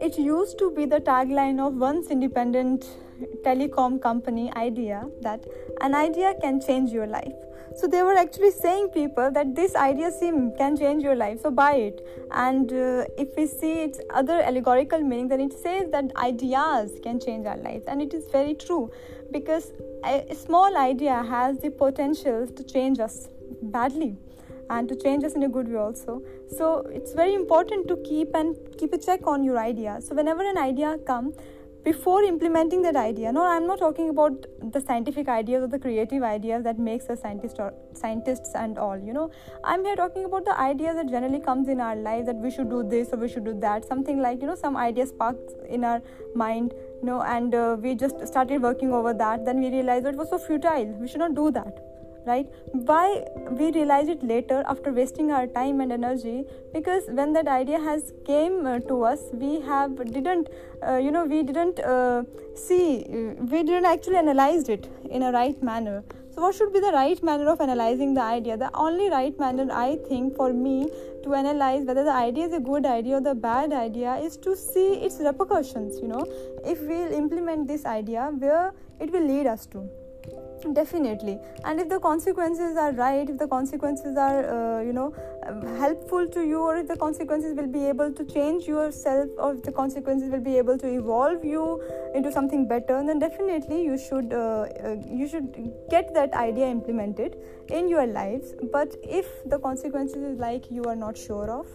It used to be the tagline of once independent telecom company idea that an idea can change your life. So they were actually saying people that this idea can change your life so buy it. And uh, if we see its other allegorical meaning then it says that ideas can change our lives. And it is very true because a small idea has the potential to change us badly and to change us in a good way also. So it's very important to keep and keep a check on your idea. So whenever an idea come before implementing that idea no i'm not talking about the scientific ideas or the creative ideas that makes us scientists or scientists and all you know. I'm here talking about the ideas that generally comes in our life that we should do this or we should do that something like you know some ideas sparks in our mind you know and uh, we just started working over that then we realized that it was so futile. We should not do that right? Why we realize it later after wasting our time and energy? Because when that idea has came uh, to us we have didn't uh, you know we didn't uh, see we didn't actually analyze it in a right manner. So what should be the right manner of analyzing the idea? The only right manner i think for me to analyze whether the idea is a good idea or the bad idea is to see its repercussions you know? If we implement this idea where it will lead us to definitely. And if the consequences are right if the consequences are uh, you know helpful to you or if the consequences will be able to change yourself or if the consequences will be able to evolve you into something better then definitely you should uh, uh, you should get that idea implemented in your lives. But if the consequences is like you are not sure of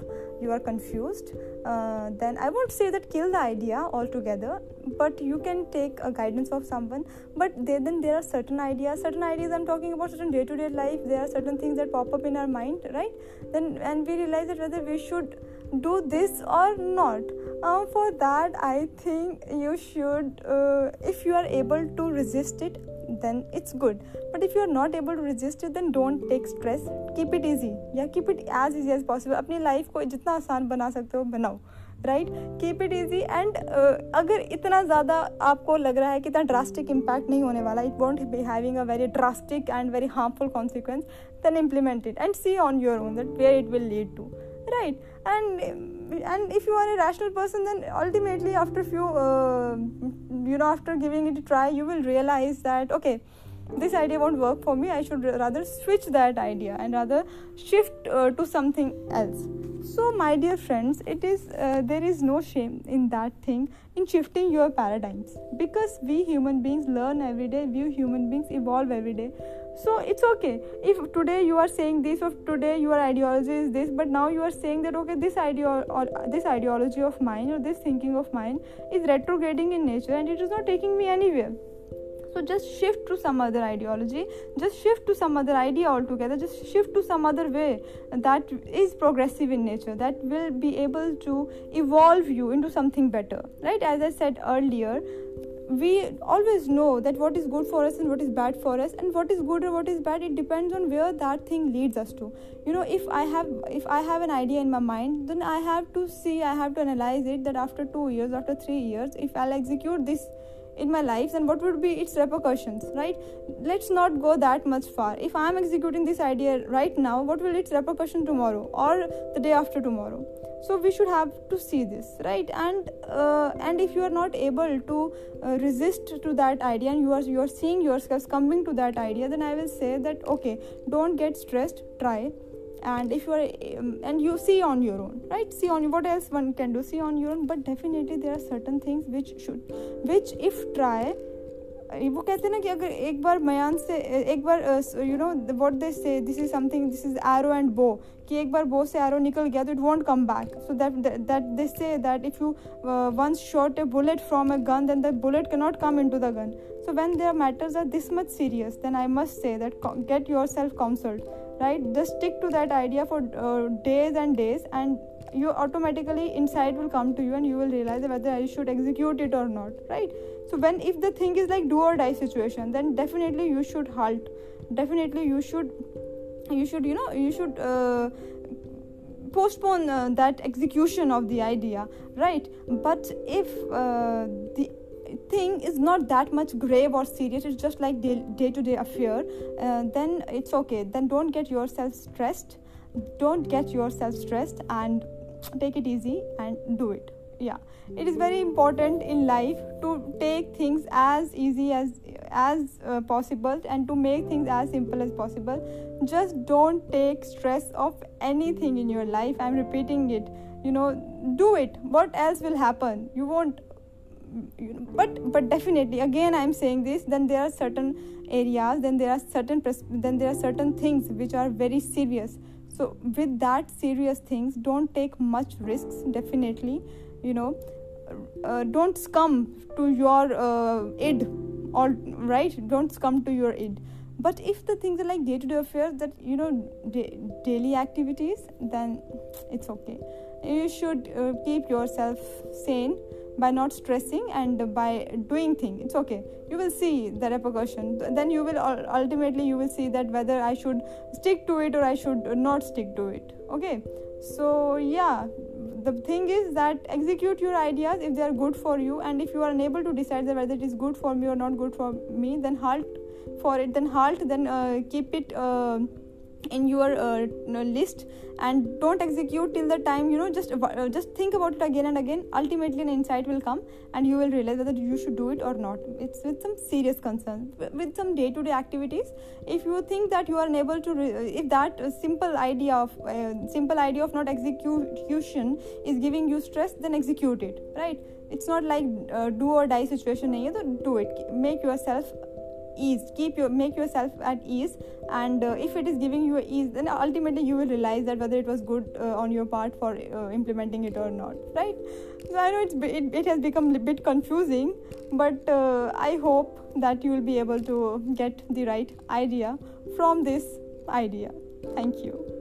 you are confused uh, then i won't say that kill the idea altogether but you can take a guidance of someone. But then there are certain ideas certain ideas i'm talking about certain day-to-day life there are certain things that pop up in our mind right then and we realize that whether we should do this or not uh, for that i think you should uh, if you are able to resist it then it's good but if you are not able to resist it then don't take stress keep it easy yeah keep it as easy as possible अपनी life को जितना आसान बना सकते हो बनाओ right keep it easy and अगर इतना ज़्यादा आपको लग रहा है कि इतना ड्रास्टिक इम्पैक्ट नहीं होने वाला it won't be having a very drastic and very harmful consequence then implement it and see on your own that where it will lead to and if you are a rational person then ultimately after few uh, you know after giving it a try you will realize that okay this idea won't work for me i should rather switch that idea and rather shift uh, to something else. So my dear friends it is uh, there is no shame in that thing in shifting your paradigms. Because we human beings learn every day we human beings evolve every day. So it's okay. If today you are saying this or today your ideology is this but now you are saying that okay this idea or this ideology of mine or this thinking of mine is retrograding in nature and it is not taking me anywhere so just shift to some other ideology. Just shift to some other idea altogether. Just shift to some other way that is progressive in nature that will be able to evolve you into something better right? As i said earlier we always know that what is good for us and what is bad for us and what is good or what is bad it depends on where that thing leads us to. You know if i have if i have an idea in my mind then i have to see i have to analyze it that after 2 years after 3 years if i'll execute this in my life and what would be its repercussions right? Let's not go that much far. If i'm executing this idea right now what will its repercussion tomorrow or the day after tomorrow? So we should have to see this right? And uh, and if you are not able to uh, resist to that idea and you are you are seeing yourself coming to that idea then i will say that okay don't get stressed. Try and if you are um, and you see on your own right see on what else one can do see on your own but definitely there are certain things which should which if try वो कहते हैं ना कि अगर एक बार मयान से एक बार you know what they say this is something this is arrow and bow कि एक बार बो से एरो निकल गया तो it won't come back so that that they से that if you once shot a bullet from a gun then the bullet can not come into the gun so when there matters are this much serious then I must say that get yourself counselled right? Just stick to that idea for uh, days and days and you automatically insight will come to you and you will realize whether i should execute it or not right? So when if the thing is like do or die situation then definitely you should halt. Definitely you should you should you know you should uh, postpone uh, that execution of the idea right? But if uh, the is not that much grave or serious. It's just like day to day affair. Uh, then it's okay. Then don't get yourself stressed. Don't get yourself stressed and take it easy and do it. Yeah. It is very important in life to take things as easy as as uh, possible and to make things as simple as possible. Just don't take stress of anything in your life. I'm repeating it. You know do it. What else will happen? You won't but but definitely again i'm saying this then there are certain areas then there are certain pres- then there are certain things which are very serious. So with that serious things don't take much risks definitely you know. Uh, don't succumb to your uh, id don't succumb to your id. But if the things are like day-to-day affairs that you know da- daily activities then it's okay. You should uh, keep yourself sane by not stressing and by doing things it's okay. You will see the repercussion. Then you will ultimately you will see that whether i should stick to it or i should not stick to it. Okay? So yeah. The thing is that execute your ideas if they are good for you and if you are unable to decide whether it is good for me or not good for me then halt for it. Then halt then uh, keep it uh, in your uh, list and don't execute till the time you know just uh, just think about it again and again. Ultimately an insight will come and you will realize whether you should do it or not. It's with some serious concerns with some day to day activities. If you think that you are unable to re- if that simple idea of uh, simple idea of not execution is giving you stress then execute it right? It's not like uh, do or die situation. Nahi do it. Make yourself ease. Keep your make yourself at ease. And uh, if it is giving you ease then ultimately you will realize that whether it was good uh, on your part for uh, implementing it or not right? So i know it's it, it has become a bit confusing but uh, i hope that you will be able to get the right idea from this idea. Thank you